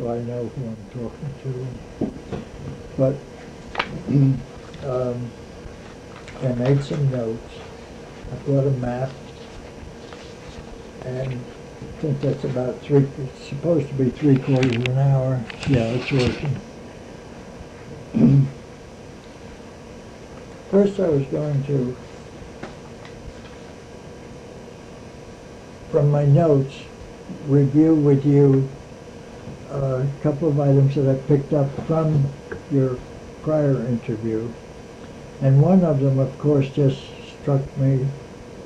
so I know who I'm talking to. But, um, I made some notes. I brought a map. And I think that's about three, it's supposed to be three quarters of an hour. Yeah, it's working. First, I was going to, from my notes, review with you a couple of items that I picked up from your prior interview. And one of them, of course, just struck me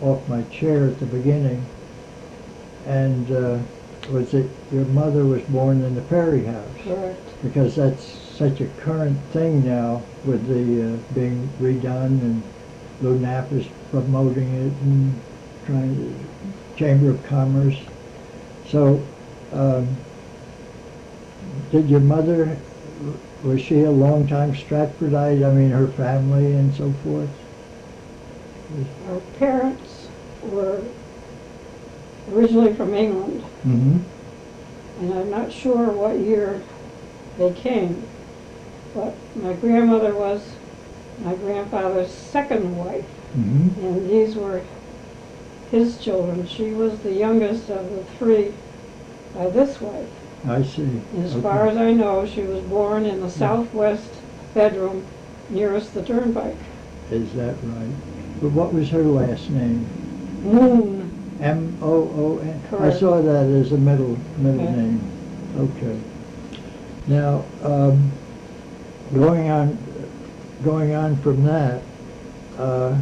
off my chair at the beginning. And uh, was that your mother was born in the Perry House because that's such a current thing now with the uh, being redone and Lou Knapp is promoting it and trying to, Chamber of Commerce. So, um, did your mother, was she a long-time Stratfordite? I mean, her family and so forth? Our parents were originally from England, Mm-hmm. and I'm not sure what year they came. But my grandmother was my grandfather's second wife, Mm-hmm. and these were his children. She was the youngest of the three by this wife. I see. As far as I know, she was born in the southwest bedroom nearest the turnpike. Is that right? But what was her last name? Moon. M O O N? I Correct. saw that as a middle, middle Okay. name. Okay. Now, um, going on, going on from that, uh,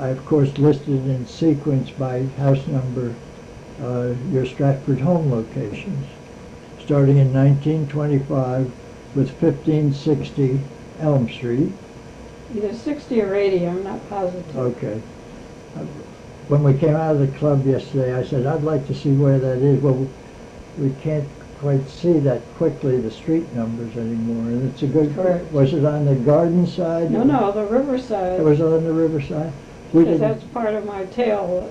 I of course listed in sequence by house number, uh, your Stratford home locations, starting in nineteen twenty-five with fifteen sixty Elm Street. Either 60 or 80, I'm not positive. Okay. When we came out of the club yesterday, I said, I'd like to see where that is. Well, we can't quite see that quickly, the street numbers anymore, and it's a good, Correct. was it on the garden side? No, no, the riverside. It was on the riverside? We Because didn't, that's part of my tale.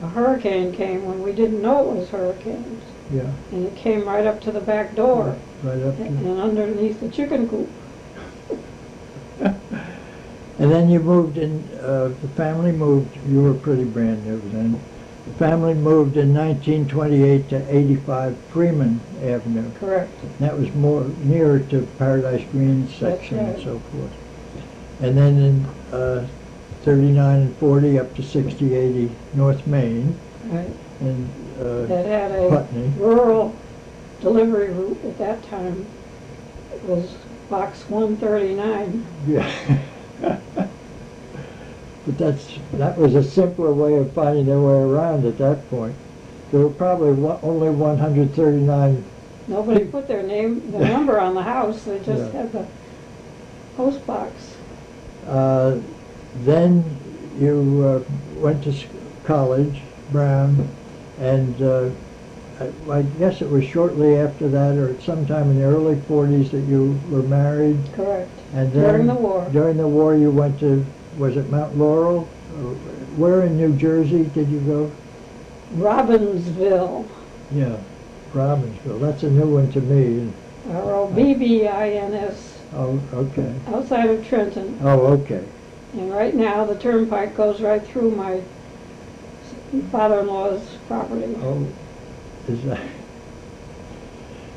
that A hurricane came when we didn't know it was hurricanes. Yeah, And it came right up to the back door right up to, and underneath the chicken coop. and then you moved in, uh, the family moved, you were pretty brand new then. The family moved in nineteen twenty-eight to eighty-five Freeman Avenue. Correct. That was more nearer to Paradise Green section and so forth. And then in uh, 39 and 40 up to 60, 80 North Main Right. and That had a Putney. rural delivery route at that time. It was box 139. Yeah. But that's, that was a simpler way of finding their way around at that point. There were probably one- only 139, Nobody put their name, their number on the house. They just Yeah. had the post box. uh, then you uh, went to s- college, Brown, and uh, I I guess it was shortly after that or sometime in the early 40s that you were married. Correct. And then During the war. During the war, you went to, was it Mount Laurel? Where in New Jersey did you go? Robbinsville, Yeah, Robbinsville. That's a new one to me. R-O-B-B-I-N-S, Oh, okay. outside of Trenton. Oh, okay. And right now, the turnpike goes right through my father-in-law's property. Oh, is that?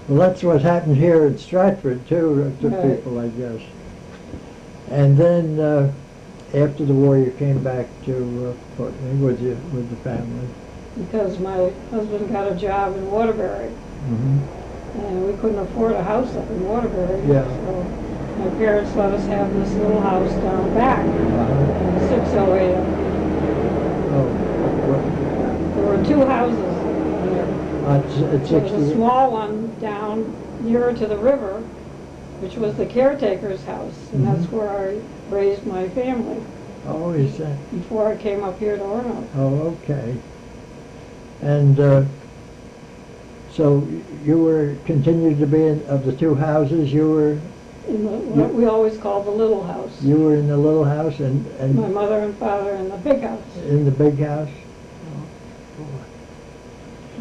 Well, that's what happened here in Stratford too, to Right. people, I guess. And then, uh, after the war, you came back to uh, Putney with you, with the family. Because my husband got a job in Waterbury, Mm-hmm. and we couldn't afford a house up in Waterbury. Yeah. So my parents let us have this little house down back, Uh-huh. in 608. Oh, what, There were two houses there. uh, it's There was a small one down nearer to the river, which was the caretaker's house, and that's Mhm. where I raised my family oh, is that, before I came up here to Orno. oh, okay. And, uh, so you were, continued to be in, of the two houses, you were, In the, what we always called the little house. you were in the little house and, My and mother and father in the big house. in the big house?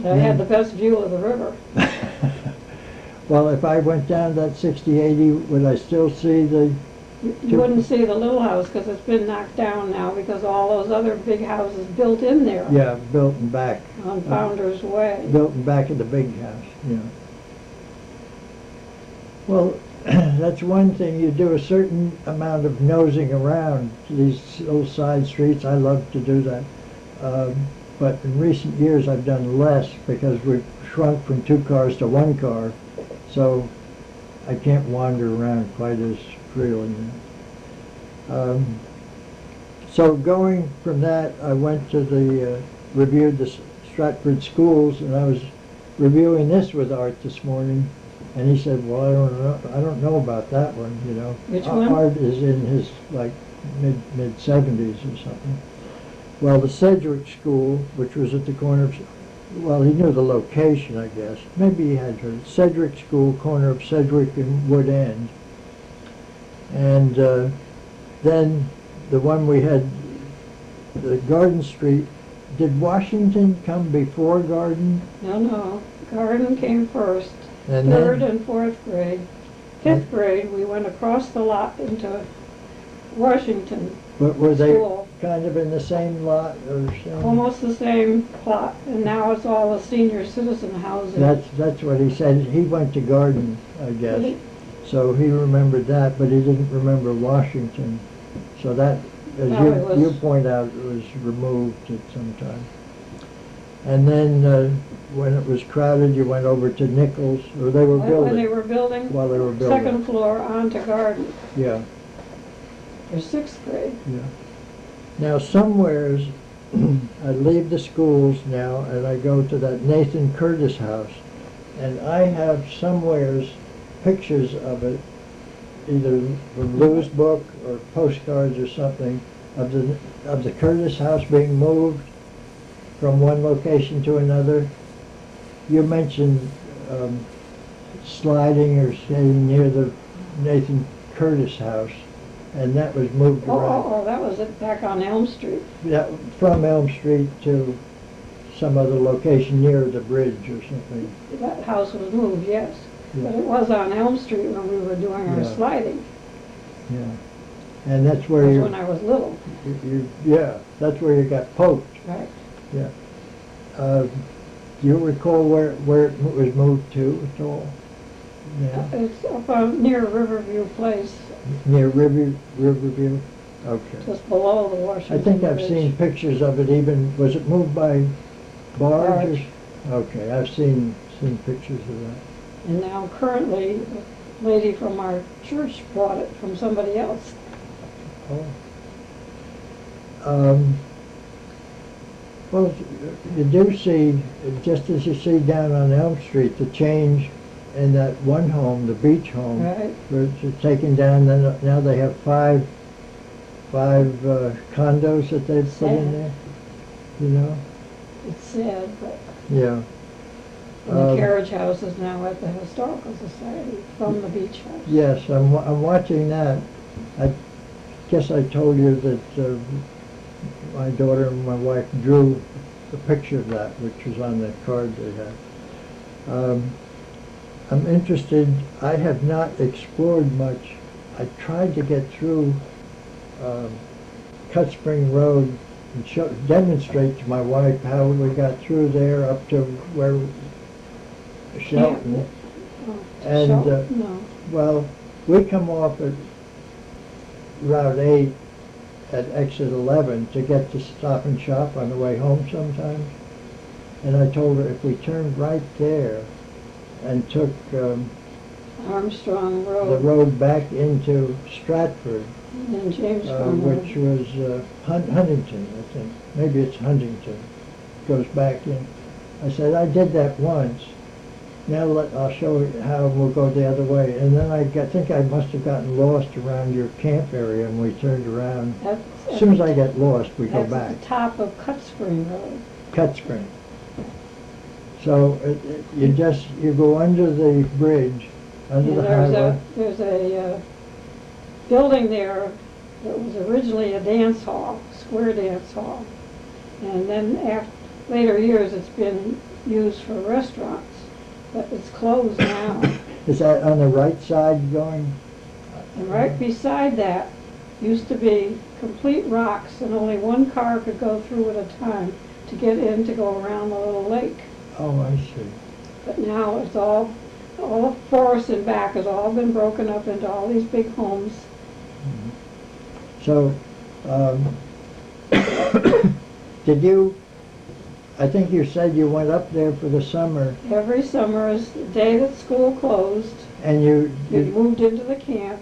I had the best view of the river. Well, if I went down that sixty, eighty, would I still see the, You you wouldn't see the little house because it's been knocked down now because all those other big houses built in there yeah, built and back, on Founder's Way. built and back of the big house, yeah. Well, that's one thing, you do a certain amount of nosing around these little side streets, I love to do that. Um, But in recent years, I've done less because we've shrunk from two cars to one car, so I can't wander around quite as freely. Um, So going from that, I went to the, uh, reviewed the Stratford schools, and I was reviewing this with Art this morning, and he said, well, I don't know, I don't know about that one, you know. Which one? Art is in his, like, mid, mid-seventies or something. Well, the Sedgwick School, which was at the corner of, well, he knew the location, I guess. Maybe he had heard. Sedgwick School, corner of Sedgwick and Wood End. And uh, then the one we had, the Garden Street, did Washington come before Garden? No, no, Garden came first, And third then, and fourth grade. Fifth grade, we went across the lot into Washington but were they School. kind of in the same lot or? Almost the same plot, and now it's all the senior citizen housing. That's, that's what he said. He went to Garden, I guess. So he remembered that, but he didn't remember Washington. So that, as No, you, you point out, it was removed at some time. And then, uh, when it was crowded, you went over to Nichols, or they were When when they building, were building, while they were building. second floor onto Garden Yeah, for sixth grade. yeah. Now, somewheres, I leave the schools now and I go to that Nathan Curtis house. And I have somewheres pictures of it, either from Lou's book or postcards or something, of the, of the Curtis house being moved from one location to another. You mentioned, um, sliding or staying near the Nathan Curtis house, and that was moved Oh, around. oh, oh, that was it back on Elm Street. Yeah, from Elm Street to some other location near the bridge or something. That house was moved, yes. But Yeah, it was on Elm Street when we were doing our Yeah. sliding. yeah. And that's where That's you, when I was little, you- you, yeah, that's where you got poked. right? Yeah. Uh, Do you recall where, where it was moved to at all? Yeah, It's up on, near Riverview Place, near River, Riverview? Okay. just below the I Washington think I've Bridge. seen pictures of it even, was it moved by barge? or- Barge. Okay, I've seen, seen pictures of that. And now currently, a lady from our church bought it from somebody else. Oh. Um, Well, you do see, just as you see down on Elm Street, the change in that one home, the beach home, Right. where it's taken down, then now they have five, five uh, condos that they've put in there, you know? It's sad, but, Yeah. and the Um, carriage house is now at the Historical Society from the beach house. Yes, I'm, I'm watching that. I guess I told you that uh, my daughter and my wife drew a picture of that, which was on that card they had. Um, I'm interested, I have not explored much. I tried to get through um, Cut Spring Road and show, demonstrate to my wife how we got through there up to where Shelton. And, uh, No, Well, we come off at Route 8 at exit 11 to get to Stop and Shop on the way home sometimes. And I told her if we turned right there and took um, Armstrong Road. the Road back into Stratford, and then James uh, which Road. was uh, Hun- Huntington, I think. Maybe it's Huntington. Goes back in. I said, I did that once. Now let, I'll show you how we'll go the other way. And then I got, think I must have gotten lost around your camp area and we turned around. That's As soon as I get lost, we go That's back. at the top of Cut Spring Road. Cut Spring. So it, it, you just, you go under the bridge, under And the there's highway. a, there's a, uh, building there that was originally a dance hall, square dance hall. And then af, later years, it's been used for restaurants, but it's closed now. Is that on the right side going? And right beside that used to be complete rocks and only one car could go through at a time to get in to go around the little lake. Oh, I see. But now it's all, all the forest and back has all been broken up into all these big homes. So, um, did you, I think you said you went up there for the summer Every summer is the day that school closed, and you, you moved into the camp.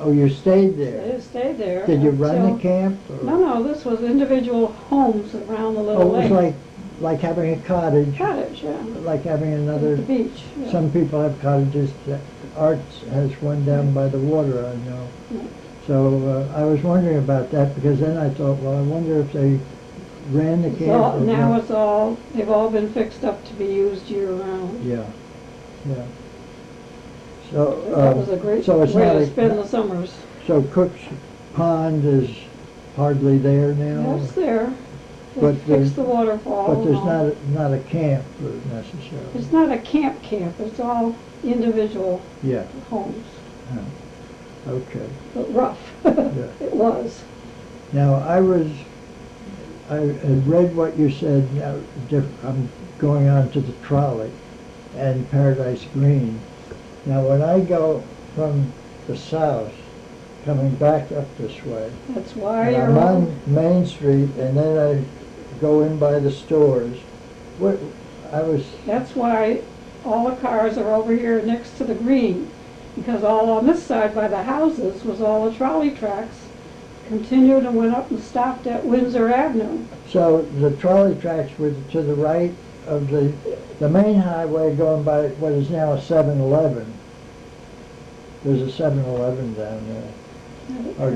oh, you stayed there? They stayed there. Did you run the camp? or- No, no, this was individual homes around the Oh, little it was lake. like, like having a cottage, Cottage, yeah, like having at another, the beach. yeah. some people have cottages, that- Arts has one down by the water, I know. Yeah. So, uh, I was wondering about that, because then I thought, well, I wonder if they ran the It's camp. all- Now not. it's all, they've all been fixed up to be used year-round. Yeah, yeah. So, That was um, a great so way it's not to a- spend the summers. so Cook's Pond is hardly there now? That's there. But fixed there's- the waterfall. But there's and all. not, a- not a camp uh, necessarily? It's not a camp camp, it's all individual Yeah, homes, okay. but rough. Yeah. It was. Now, I was, I had read what you said, now, diff- I'm going on to the trolley and Paradise Green. Now, when I go from the south, coming back up this way, That's why and you're I'm on, on Main Street, and then I go in by the stores, what, I was, that's why all the cars are over here next to the green. Because all on this side by the houses was all the trolley tracks. Continued and went up and stopped at Windsor Avenue. so the trolley tracks were to the right of the, the main highway going by what is now a 7-Eleven. There's a 7-Eleven down there. Or-.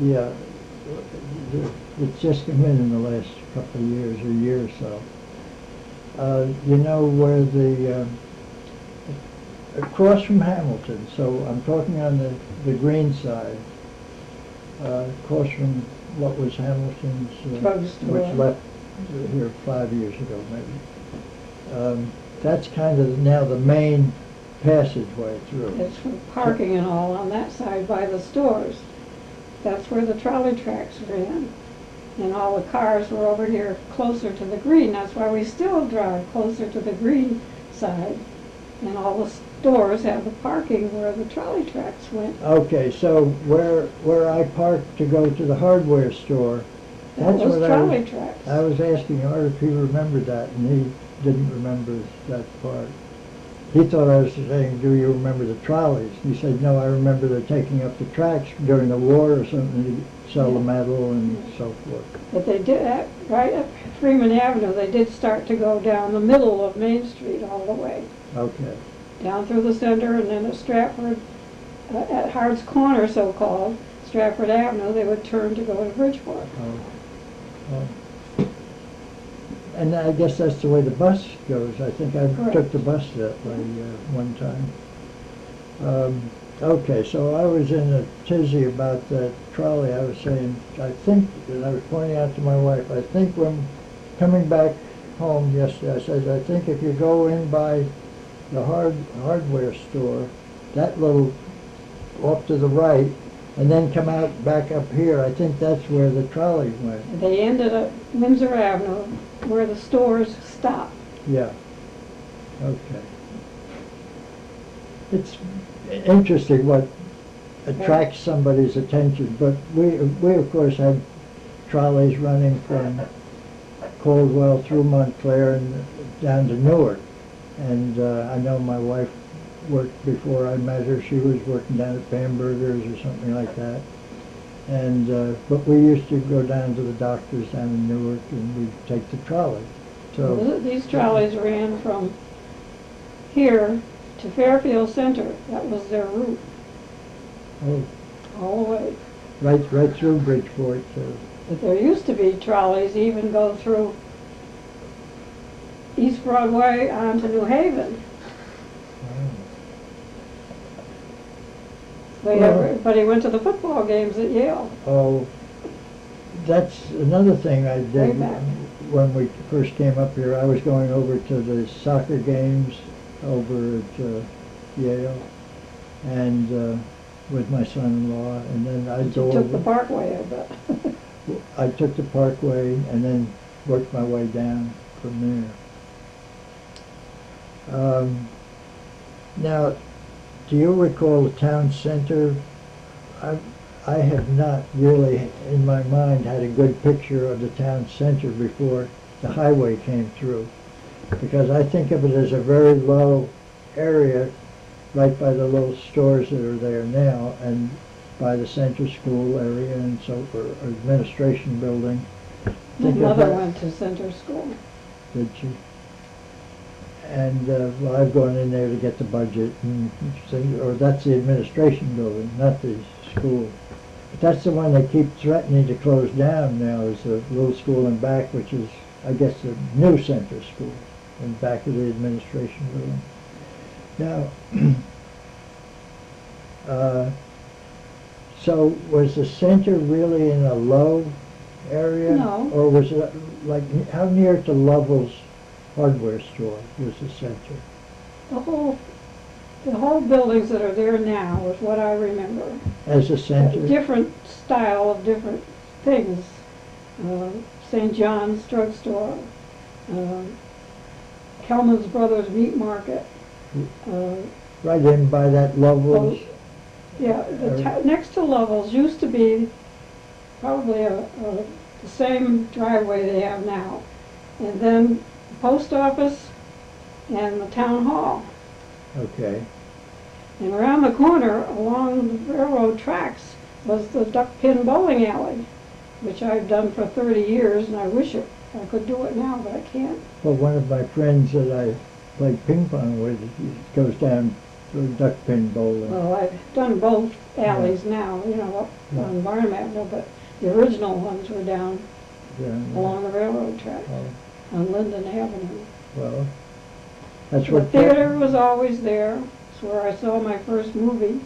Yeah, it's just come in in the last couple of years, or year or so. Uh, you know where the, um, across from Hamilton, so I'm talking on the, the green side, uh, across from what was Hamilton's, uh, which left here five years ago maybe. Um, that's kind of now the main passageway through. It's for parking and all on that side by the stores. That's where the trolley tracks ran. And all the cars were over here closer to the green. That's why we still drive closer to the green side. And all the stores have the parking where the trolley tracks went. Okay, so where, where I parked to go to the hardware store, That that's was what I was, trolley tracks. I was asking Art if he remembered that, and he didn't remember that part. He thought I was saying, do you remember the trolleys? He said, no, I remember they're taking up the tracks during the war or something to sell the metal and so forth. But they did, at- right up Freeman Avenue, they did start to go down the middle of Main Street all the way. Okay, down through the center and then at Stratford, uh, at Hard's Corner so-called, Stratford Avenue, they would turn to go to Bridgeport. oh, oh. And I guess that's the way the bus goes. I think I Correct. took the bus that way uh, one time. Um, Okay, so I was in a tizzy about that trolley. I was saying, I think, and I was pointing out to my wife, I think when coming back home yesterday, I said, I think if you go in by the hard hardware store, that little off to the right, and then come out back up here, I think that's where the trolley went. They ended up Windsor Avenue where the stores stop. Yeah. Okay. It's interesting what attracts somebody's attention, but we, we of course have trolleys running from Caldwell through Montclair and down to Newark. And uh, I know my wife worked before I met her, she was working down at Bamberger's or something like that. And, uh, but we used to go down to the doctors down in Newark and we'd take the trolley. So. Th- These trolleys ran from here to Fairfield Center. That was their route, Oh, all the way. right, right through Bridgeport, so, But there used to be trolleys even go through East Broadway onto New Haven. They, Well- everybody went to the football games at Yale. oh, that's another thing I did back. when we first came up here. I was going over to the soccer games over at uh, Yale, and uh, with my son-in-law, and then I'd go Took the over. parkway, I bet. I took the Parkway and then worked my way down from there. Um, now, do you recall the town center? I, I have not really, in my mind, had a good picture of the town center before the highway came through. Because I think of it as a very low area, right by the little stores that are there now, and by the center school area and so, or or administration building. My Think of mother that. went to center school. Did she? And, uh, I've gone in there to get the budget and things, or that's the administration building, not the school. But that's the one they keep threatening to close down now, is the little school in back, which is, I guess, the new center school, in back of the administration building. Now, uh, so was the center really in a low area? No. Or was it, like, how near to Lovell's hardware store was the center? The whole, the whole buildings that are there now is what I remember. As a center? Different style of different things. Uh, St. John's Drugstore, uh, Kelman's Brothers Meat Market. uh, Right in by that Lovell's? Yeah, the next to Lovell's used to be probably a, a, the same driveway they have now. And then the post office and the town hall. Okay, And around the corner, along the railroad tracks, was the duck pin bowling alley, which I've done for thirty years, and I wish it, I could do it now, but I can't. well, one of my friends that I played ping pong with, goes down to duck pin bowling. Well, I've done both alleys now, you know, up Yeah. on Barnum Avenue, but the original ones were down there. along the railroad track Oh, on Linden Avenue. Well, that's The what. theater was always there. It's where I saw my first movie.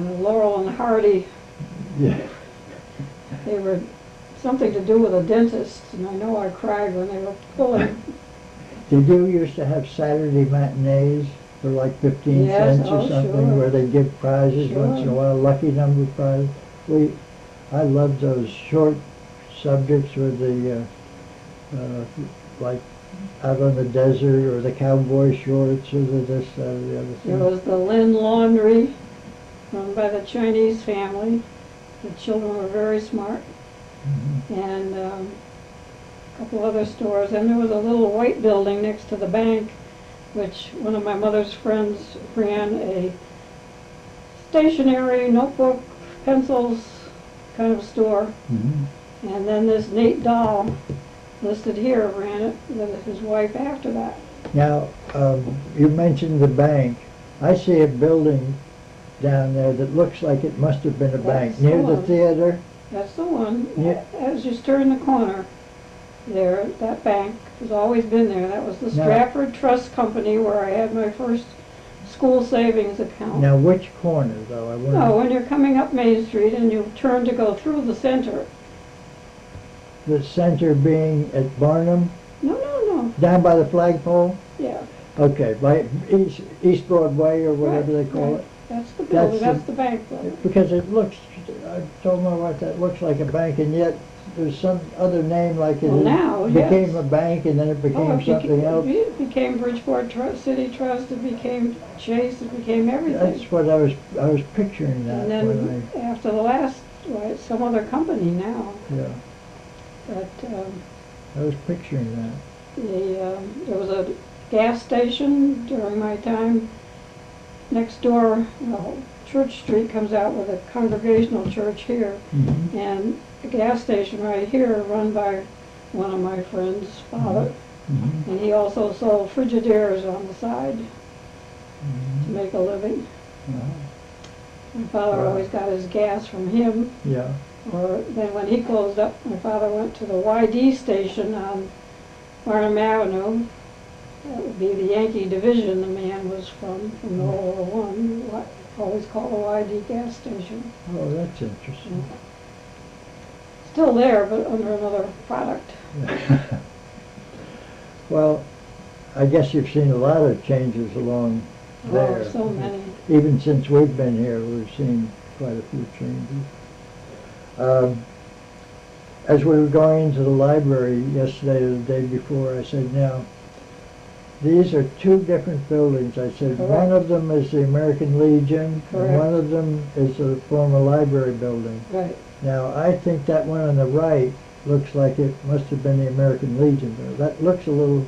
Uh, Laurel and Hardy, Yeah, they were something to do with a dentist, and I know I cried when they were pulling. did you used to have Saturday matinees for like fifteen Yes, cents or oh, something? sure. Where they give prizes once in a Sure. while, lucky number prize? We, I loved those short subjects with the, uh, uh, like out on the desert or the cowboy shorts or the this, that, or the other There thing. was the Lynn Laundry, run by the Chinese family. The children were very smart. Mhm. and um, a couple other stores. And there was a little white building next to the bank, which one of my mother's friends ran a stationery, notebook, pencils kind of store. Mhm. And then this Nate Dahl, listed here, ran it with his wife after that. Now, um, you mentioned the bank. I see a building down there that looks like it must have been a bank, the near the one. theater. That's the one. Yeah. As you turn the corner, there, that bank has always been there. That was the Now- Stratford Trust Company where I had my first school savings account. Now, which corner, though? I wonder. No, when you're coming up Main Street and you turn to go through the center. The center being at Barnum, No, no, no, down by the flagpole? yeah. Okay, by East, East Broadway or whatever they call it. That's the building, the- that's the bank building. Because it looks, I told my wife that looks like a bank, and yet there's some other name like it Well, now, yes. became a bank and then it Oh, became it something beca- else. It became Bridgeport Trust, City Trust, it became Chase, it became everything. That's what I was, I was picturing that And when then after the last, well, it's some other company now, I, yeah, but, um, I was picturing that. the, um, there was a gas station during my time next door, well, Church Street comes out with a congregational church here, Mhm. and a gas station right here run by one of my friend's father. Mhm. And he also sold Frigidaires on the side to Mhm. make a living. My father Wow. always got his gas from him, Yeah, or then when he closed up, my father went to the YD station on Barnum Avenue. That would be the Yankee division the man was from, from the hmm. World War One, what, always called the YD gas station. oh, that's interesting. Still there, but under another product. Well, I guess you've seen a lot of changes along oh, there. Oh, so many. Even since we've been here, we've seen quite a few changes. Um, as we were going into the library yesterday or the day before, I said, now, these are two different buildings. I said, one of them is the American Legion, and one of them is the former library building. Right. Now, I think that one on the right looks like it must have been the American Legion. That looks a little,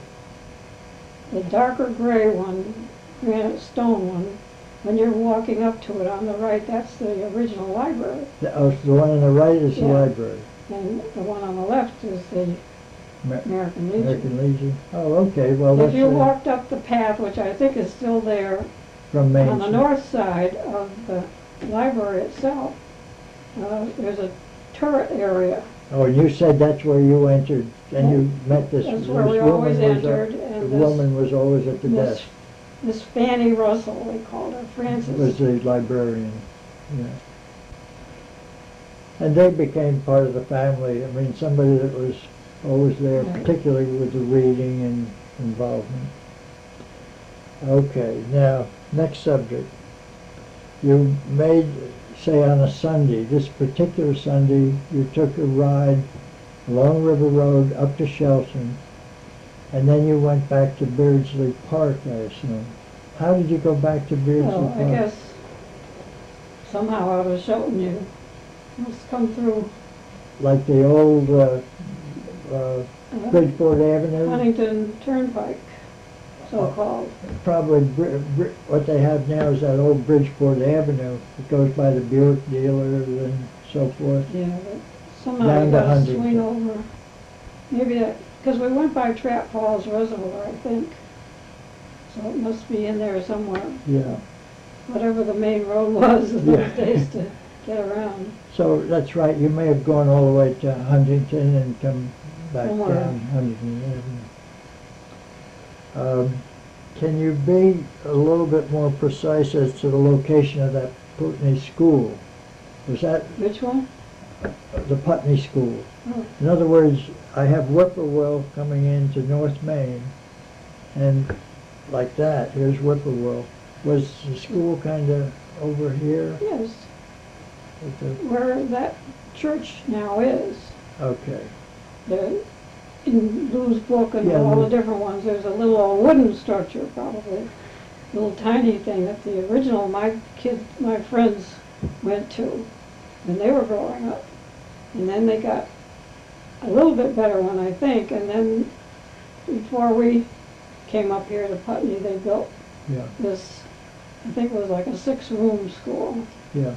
The darker gray one, granite stone one, when you're walking up to it on the right, that's the original library. the, oh, the one on the right is the library. And the one on the left is the Amer- American Legion. American Legion. Oh, okay, well, If you uh, walked up the path, which I think is still there, from Main on the north side of the library itself, uh, there's a turret area. Oh, and you said that's where you entered, and you met this, That's this where we woman always up- entered, The and this, woman was always at the desk, Miss Fanny Russell, they called her, Frances. was the librarian, yeah. And they became part of the family, I mean, somebody that was always there, Right. particularly with the reading and involvement. Okay, now, next subject. You made, say on a Sunday, this particular Sunday, you took a ride along River Road up to Shelton, and then you went back to Beardsley Park, I assume. How did you go back to Beardsley Well, Park? I guess somehow I was showing you must come through Like the old, uh, uh, uh, Bridgeport Avenue? Huntington Turnpike, so-called. Probably, Bri- Bri- what they have now is that old Bridgeport Avenue. It goes by the Buick dealer and so forth. Yeah, but somehow Down you gotta swing over. Maybe that, because we went by Trap Falls Reservoir, I think. So it must be in there somewhere, Yeah. whatever the main road was in Yeah. those days to get around. So that's right, you may have gone all the way to Huntington and come back Somewhere. down Huntington Avenue. Um, Can you be a little bit more precise as to the location of that Putney School? Was that Which one? the Putney School? Oh, In other words, I have Whippoorwill coming into North Main, and like that, here's Whippoorwill. Was the school kind of over here? Yes, the- where that church now is. Okay, The, in Lou's book and Yeah, all Lou. the different ones, there's a little old wooden structure probably, A little tiny thing that the original, my kids, my friends went to when they were growing up. And then they got a little bit better one, I think, and then before we came up here to Putney, they built yeah, this, I think it was like a six-room school. yeah.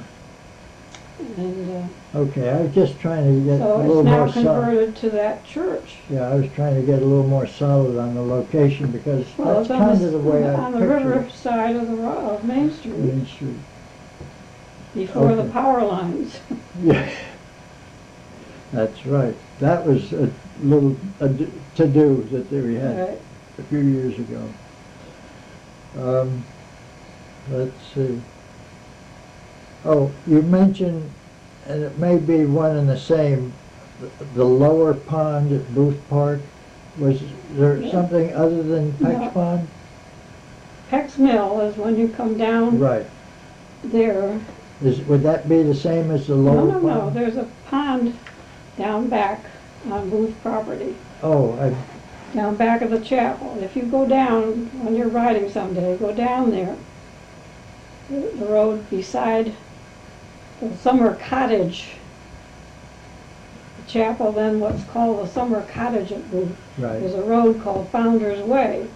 And, uh, Okay, I was just trying to get a so little it's now more solid. converted to that church. Yeah, I was trying to get a little more solid on the location because Well, that's on kind the, of the way I on the river it. side of the, of Main Street, Main Street. before the power lines. Yeah, that's right. That was a little to-do that we had. Right. a few years ago. Um, let's see. Oh, you mentioned, and it may be one and the same, the- lower pond at Boothe Park. Was there Yeah. something other than Peck's No. Pond? Peck's Mill is when you come down Right. there. Is, would that be the same as the No, lower no, pond? no, there's a pond down back on Boothe property, Oh, I, down back of the chapel. If you go down, when you're riding someday, go down there. The the road beside the summer cottage. The chapel, then what's called the summer cottage at Boothe. There's right. a road called Founder's Way,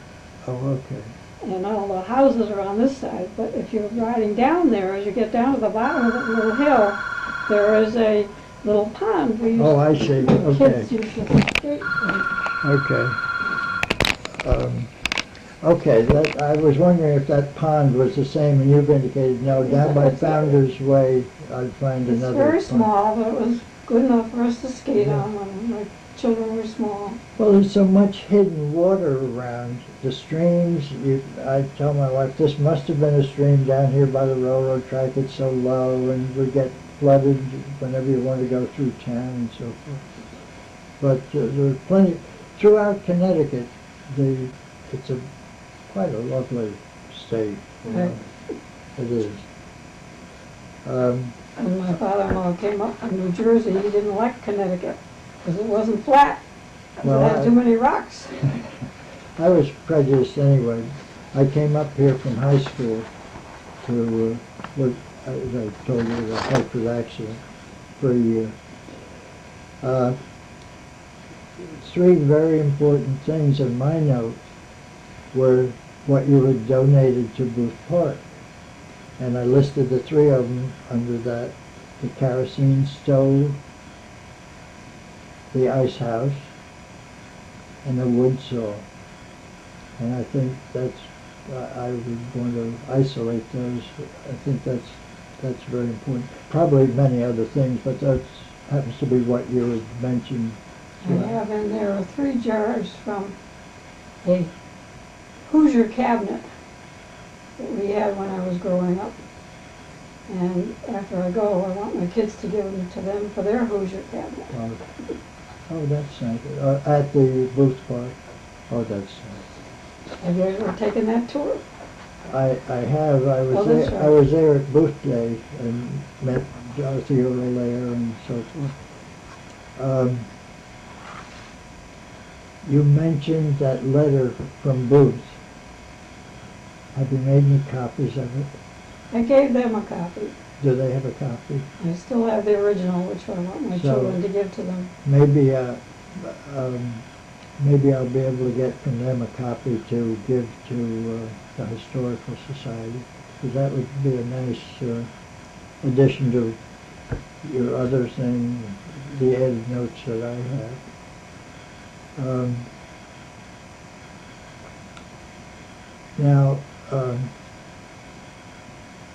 Oh, okay. and all the houses are on this side, but if you're riding down there, as you get down to the bottom of that little hill, there is a little pond where you Oh, I see. Okay. kids used to skate in. Okay. Um, Okay, that, I was wondering if that pond was the same, and you've indicated, no, down by Founder's Way, I'd find It's another. very pond. small, but it was good enough for us to skate on when my children were small. Well, there's so much hidden water around, the streams, you, I tell my wife, this must have been a stream down here by the railroad track, it's so low, and we get flooded whenever you want to go through town and so forth. But uh, there's plenty, throughout Connecticut, the it's a, quite a lovely state, you know. It is. Um, When my father-in-law came up from New Jersey, he didn't like Connecticut, because it wasn't flat. It Well, had I- too many rocks. I was prejudiced anyway. I came up here from high school to, uh, work, as I told you, the accident for a year. Uh, Three very important things in my note were what you had donated to Boothe Park. And I listed the three of them under that, the kerosene stove, the ice house, and the wood saw. And I think that's, I was going to isolate those. I think that's, that's very important. Probably many other things, but that happens to be what you had mentioned. I have in there are three jars from a Hoosier cabinet that we had when I was growing up. And after I go, I want my kids to give them to them for their Hoosier cabinet. Uh, Oh, that's nice. Uh, At the Boothe Park. Oh, that's nice. Have you ever taken that tour? I, I have, I was there, I was there at Boothe Day and met Dorothy there and so forth. Um, you mentioned that letter from Boothe. Have you made any copies of it? I gave them a copy. Do they have a copy? I still have the original, which I want my So- children to give to them. Maybe, uh, um, maybe I'll be able to get from them a copy to give to, uh, the Historical Society. Because that would be a nice, uh, addition to your other thing, the added notes that I have. Um, now, um,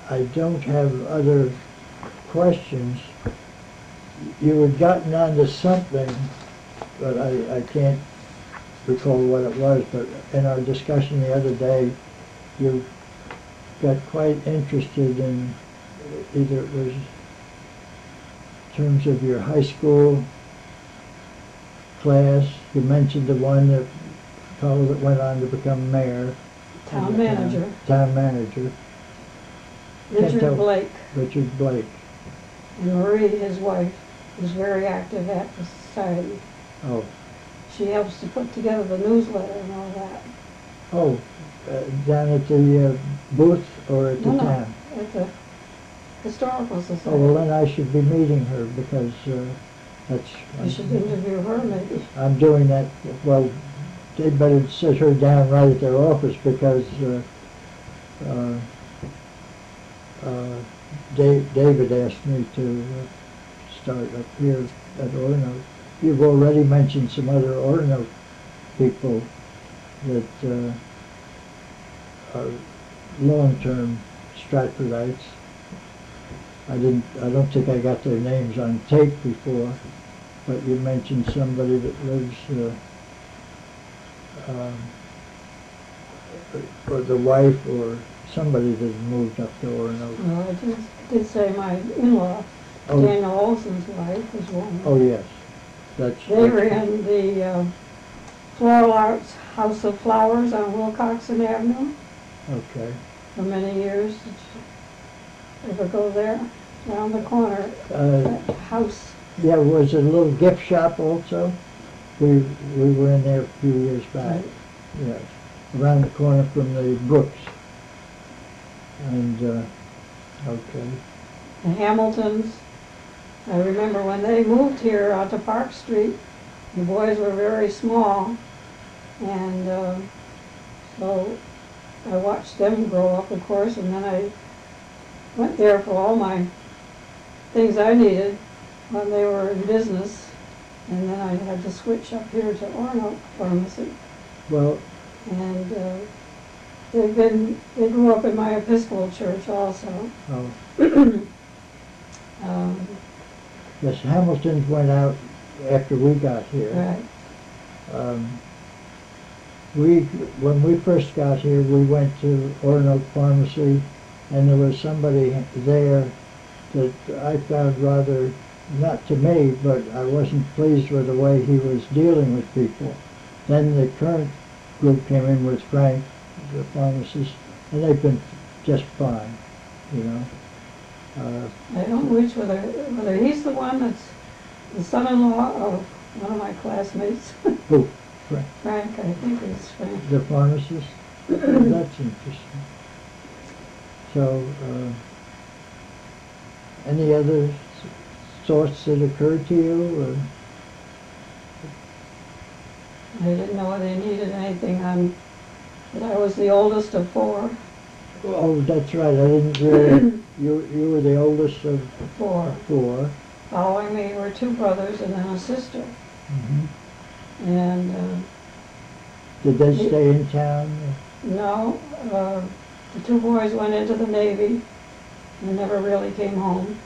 I don't have other questions you had gotten onto something, but I, I can't recall what it was, but in our discussion the other day, you got quite interested in, either it was in terms of your high school class, you mentioned the one that fellow that went on to become mayor. Town of the town- manager, Town manager, Richard tell. Blake, Richard Blake. and Marie, his wife, was very active at the society. Oh, She helps to put together the newsletter and all that. oh, uh, down at the uh, Boothe or at the No, no. town? At the Historical Society. Oh, well, then I should be meeting her because uh, that's, You should interview her maybe. I'm doing that, well, they better sit her down right at their office because uh, uh, uh, Dave, David asked me to uh, start up here at Orono. You've already mentioned some other Orono people that uh, are long-term Stratfordites. I didn't, I don't think I got their names on tape before, but you mentioned somebody that lives, uh, um, or the wife or somebody that moved up to Orono. Well, I did, did say my in-law, Oh, Daniel Olson's wife, was one. oh, yes, that's. They in the uh, Floral Arts House of Flowers on Wilcoxon Avenue Okay, for many years. Did you Ever go there? Around the corner, uh, that house. yeah, was a little gift shop also? We, we were in there a few years back, yes, around the corner from the Brooks. And, uh, okay, The Hamiltons. I remember when they moved here out to Park Street, the boys were very small. And uh, so I watched them grow up, of course, and then I went there for all my things I needed when they were in business. And then I had to switch up here to Orno Pharmacy. well, And uh, they've been, they grew up in my Episcopal church also. oh, Um, yes, Hamilton's went out after we got here. Right. Um, we, when we first got here, we went to Oronoque Pharmacy, and there was somebody there that I found rather, not to me, but I wasn't pleased with the way he was dealing with people. Then the current group came in with Frank, the pharmacist, and they've been just fine, you know. Uh, I don't know which, whether, whether he's the one that's the son-in-law of one of my classmates. Who? Frank? Frank, I think it's Frank. The pharmacist? That's interesting. So, uh, any other thoughts that occurred to you, or? I didn't know they needed anything on, but I was the oldest of four, Oh, that's right, I didn't really, you, you were the oldest of four. four. Following me were two brothers and then a sister. Mm-hmm. And, uh, Did they stay in town? no, uh, the two boys went into the Navy and never really came home.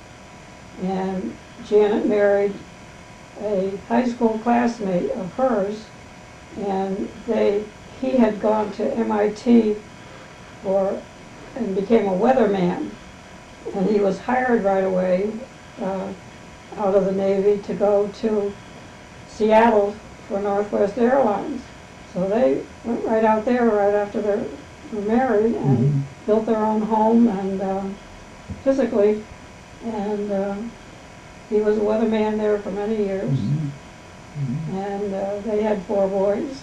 And Janet married a high school classmate of hers, and they, he had gone to MIT for, and became a weatherman. And he was hired right away, uh, out of the Navy to go to Seattle for Northwest Airlines. So they went right out there right after they were married and Mhm. built their own home and, uh, physically. And, uh, he was a weatherman there for many years. Mhm. Mhm. And, uh, they had four boys.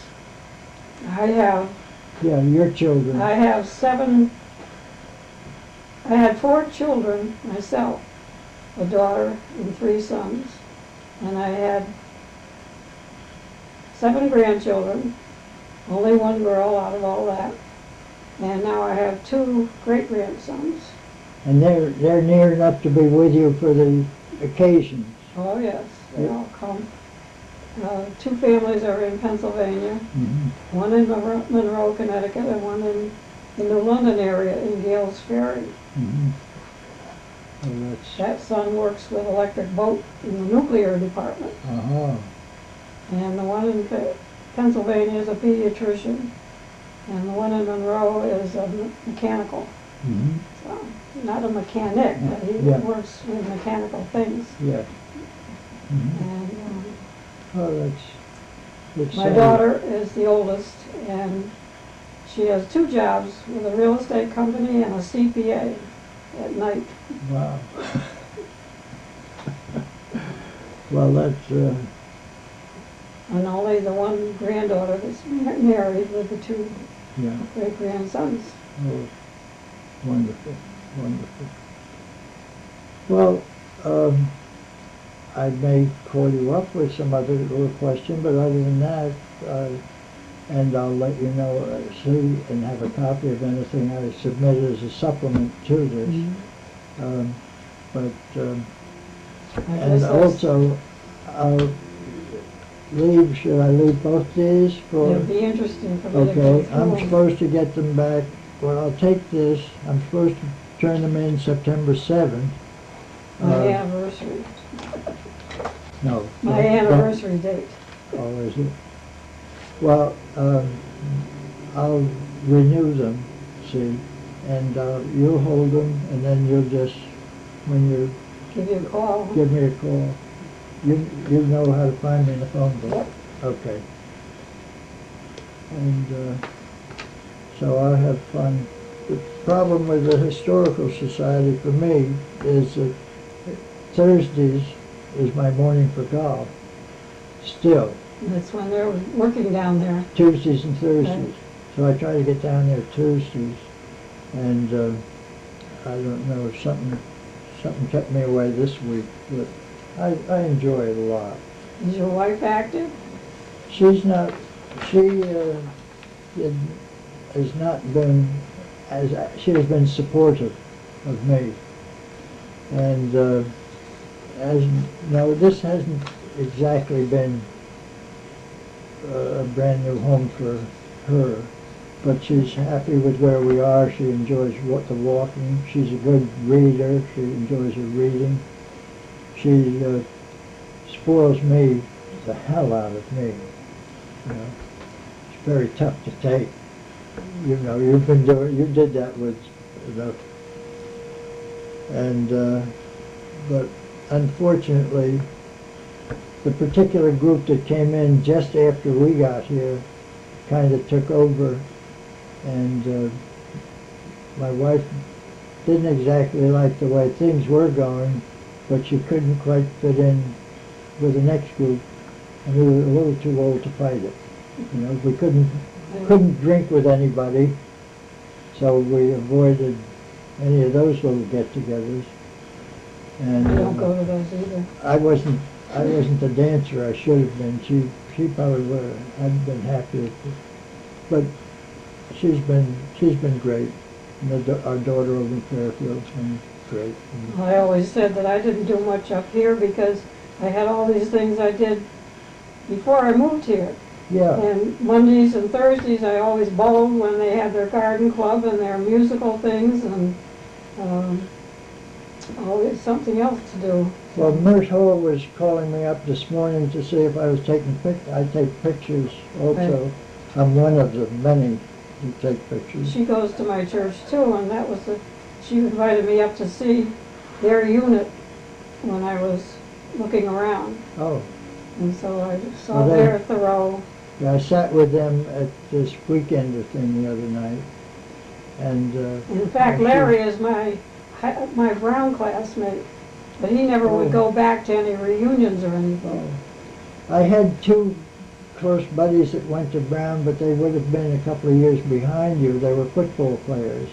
I have, Yeah, your children. I have seven, I had four children myself, a daughter and three sons. And I had seven grandchildren, only one girl out of all that. And now I have two great-grandsons. And they're, they're near enough to be with you for the occasions. Oh, yes, they all come. Uh, two families are in Pennsylvania, Mhm. one in Monroe, Connecticut, and one in the London area in Gales Ferry. Mhm. Oh, that's, That son works with Electric Boat in the nuclear department, uh-huh. and the one in Pe- Pennsylvania is a pediatrician, and the one in Monroe is a me- mechanical, Mhm. so, not a mechanic, but he Yeah. works with mechanical things. Yeah. Mhm. And um, Oh, that's, that's. my sad. daughter is the oldest, and she has two jobs with a real estate company and a CPA at night. Wow. Well, that's, uh, And only the one granddaughter that's married with the two yeah, great-grandsons. oh, wonderful, wonderful. Well, um, I may call you up with some other little question, but other than that, uh, and I'll let you know, uh, see, and have a copy of anything I submit as a supplement to this. Um, but, um, And also, I'll leave, should I leave both these for, It'd be interesting for me to okay, I'm supposed to get them back, well, I'll take this, I'm supposed to turn them in September seventh. My Uh, anniversary, No. my anniversary date. Oh, is it? Well, um, I'll renew them, see, and, uh, you'll hold them, and then you'll just, when you Give you a call. give me a call. You, you know how to find me in the phone book? Yep. Okay. And, uh, so I'll have fun. The problem with the Historical Society for me is that Thursdays is my morning for golf. Still, That's when they're working down there. Tuesdays and Thursdays. So I try to get down there Tuesdays. And, uh, I don't know, something, something kept me away this week, but I, I enjoy it a lot. Is your wife active? She's not, she, uh, did- has not been, as, she has been supportive of me. And, uh, as, no, this hasn't exactly been a brand new home for her, but she's happy with where we are. She enjoys what the walking. She's a good reader. She enjoys her reading. She, uh, spoils me the hell out of me. You know, it's very tough to take. You know, you've been doing, you did that with the, and, uh, but unfortunately, the particular group that came in just after we got here kind of took over, and uh, my wife didn't exactly like the way things were going, but she couldn't quite fit in with the next group, and we were a little too old to fight it. You know, we couldn't couldn't drink with anybody, so we avoided any of those little get-togethers. And I don't uh, go to those either. I wasn't, I wasn't the dancer, I should have been, she, she probably would, have. I'd been happy but she's been, she's been great. And the, our daughter over in Fairfield's been great. I always said that I didn't do much up here because I had all these things I did before I moved here. Yeah, And Mondays and Thursdays, I always bowled when they had their garden club and their musical things and, um, always something else to do. Well, Nurse Hall was calling me up this morning to see if I was taking pic, I take pictures also. I'm one of the many who take pictures. She goes to my church too, and that was the, she invited me up to see their unit when I was looking around. Oh, And so I saw Well, they- their Thoreau. yeah, I sat with them at this weekend thing the other night, and, uh, In fact, Larry is my, hi- my Brown classmate, but he never would Oh. go back to any reunions or anything. Oh. I had two close buddies that went to Brown, but they would have been a couple of years behind you. They were football players.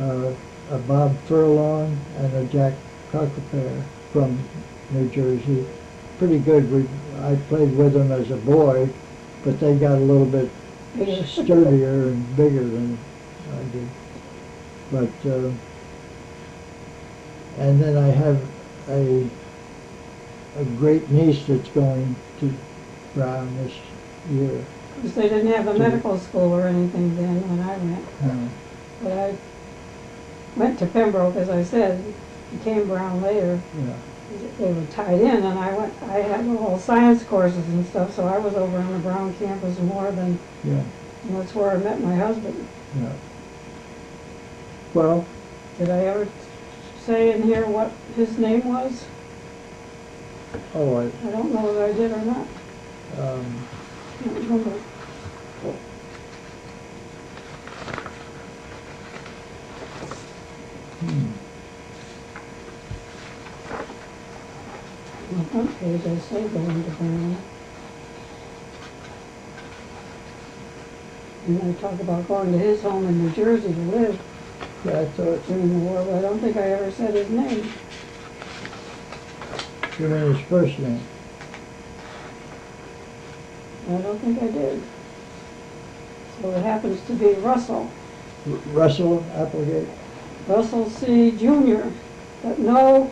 Uh, a Bob Furlong and a Jack Cockapare from New Jersey. Pretty good. We, I played with them as a boy, but they got a little bit sturdier and bigger than I did. But, uh, and then I have a, a great niece that's going to Brown this year. Because they didn't have a medical school or anything then when I went. Uh, But I went to Pembroke, as I said, became Brown later. yeah. They were tied in, and I went, I had all science courses and stuff, so I was over on the Brown campus more than, Yeah, and that's where I met my husband. yeah. Well, Did I ever say in here what his name was? oh, I, I don't know whether I did or not. um, I don't remember. hmm, On the front page, I say going to Brown. And I talk about going to his home in New Jersey to live yeah, I thought, during the war, I don't think I ever said his name. you mean his first name? I don't think I did. So it happens to be Russell, R- Russell Applegate? Russell C. Jr., but no,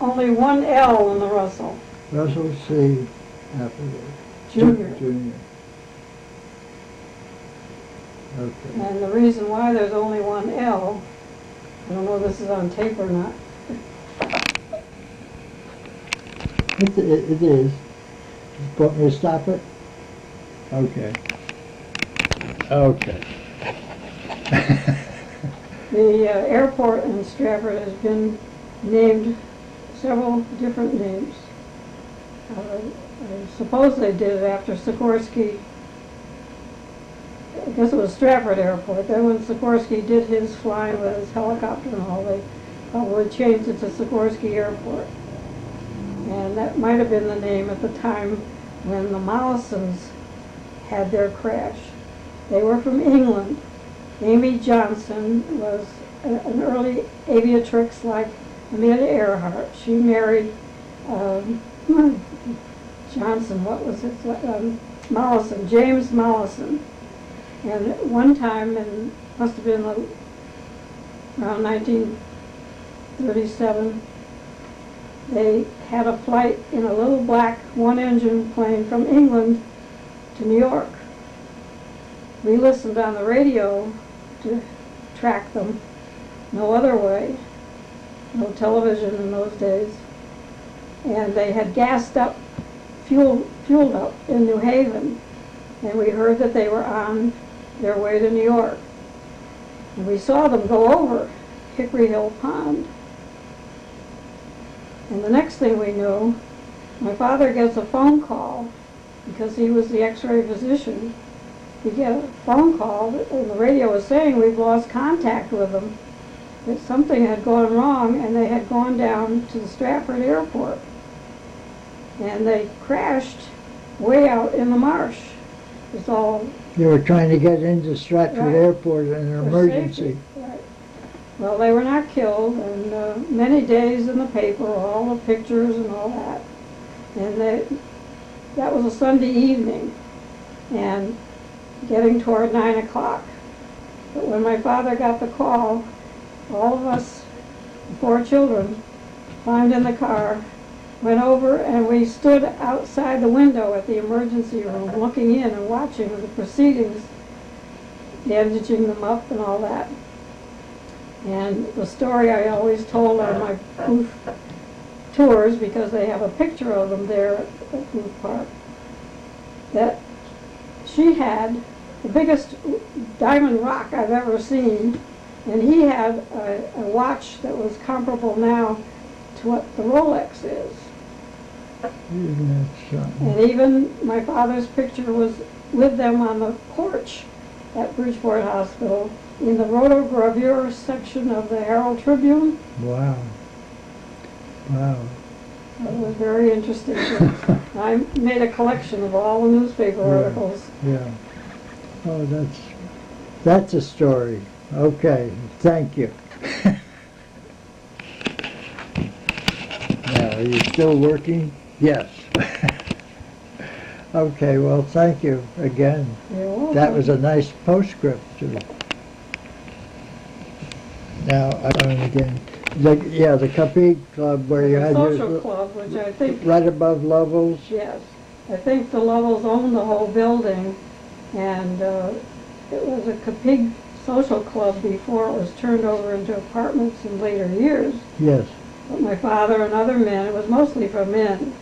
only one L in the Russell, Russell C. Applegate. Jr. Junior. Okay. And the reason why there's only one L, I don't know if this is on tape or not, It, it it is. Want me to stop it? Okay. Okay. The uh, airport in Stratford has been named several different names. Uh, I suppose they did it after Sikorsky. I guess it was Stratford Airport. Then when Sikorsky did his flying with his helicopter and all, they probably changed it to Sikorsky Airport. And that might have been the name at the time when the Mollisons had their crash. They were from England. Amy Johnson was an early aviatrix like Amelia Earhart. She married um, Johnson, what was his, um, Mollison, James Mollison. And at one time, and must have been around 1937, they had a flight in a little black one-engine plane from England to New York. We listened on the radio to track them, no other way, no television in those days. And they had gassed up, fuel, fueled up in New Haven, and we heard that they were on their way to New York. And we saw them go over Hickory Hill Pond. And the next thing we knew, my father gets a phone call because he was the x-ray physician we get a phone call, and the radio was saying we've lost contact with them, that something had gone wrong, and they had gone down to the Stratford Airport. And they crashed way out in the marsh. All They were trying to get into Stratford Right. Airport in an for emergency. safety. Right. Well, they were not killed, and uh, many days in the paper, all the pictures and all that. And they, that was a Sunday evening, and getting toward nine o'clock. But when my father got the call, all of us, four children, climbed in the car, went over, and we stood outside the window at the emergency room, looking in and watching the proceedings, bandaging them up and all that. And the story I always told on my Boothe tours, because they have a picture of them there at Boothe Park, that she had the biggest diamond rock I've ever seen, and he had a, a watch that was comparable now to what the Rolex is. Isn't that something? And even my father's picture was with them on the porch at Bridgeport Hospital in the rotogravure section of the Herald Tribune. Wow. Wow. It was very interesting. I made a collection of all the newspaper Yeah. articles. Yeah. Oh, that's, that's a story. Okay, thank you. Now, are you still working? Yes. Okay, well, thank you again. That was a nice postscript too. Now, I'm again. The, yeah, the Capri Club where you The had social your, club, which I think, right above Lovell's. yes, I think the Lovels owned the whole building, and uh, it was a Capig social club before it was turned over into apartments in later years. Yes, But my father and other men, it was mostly for men.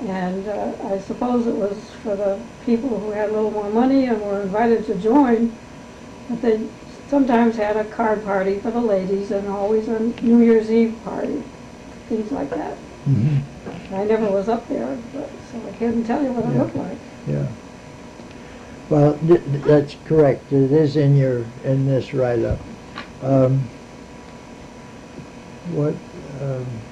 And uh, I suppose it was for the people who had a little more money and were invited to join. But they sometimes had a card party for the ladies and always a New Year's Eve party, things like that. mhm, I never was up there, but, so I couldn't tell you what it looked like. yeah. Well, th- that's correct. It is in your, in this write-up. Um, what, um,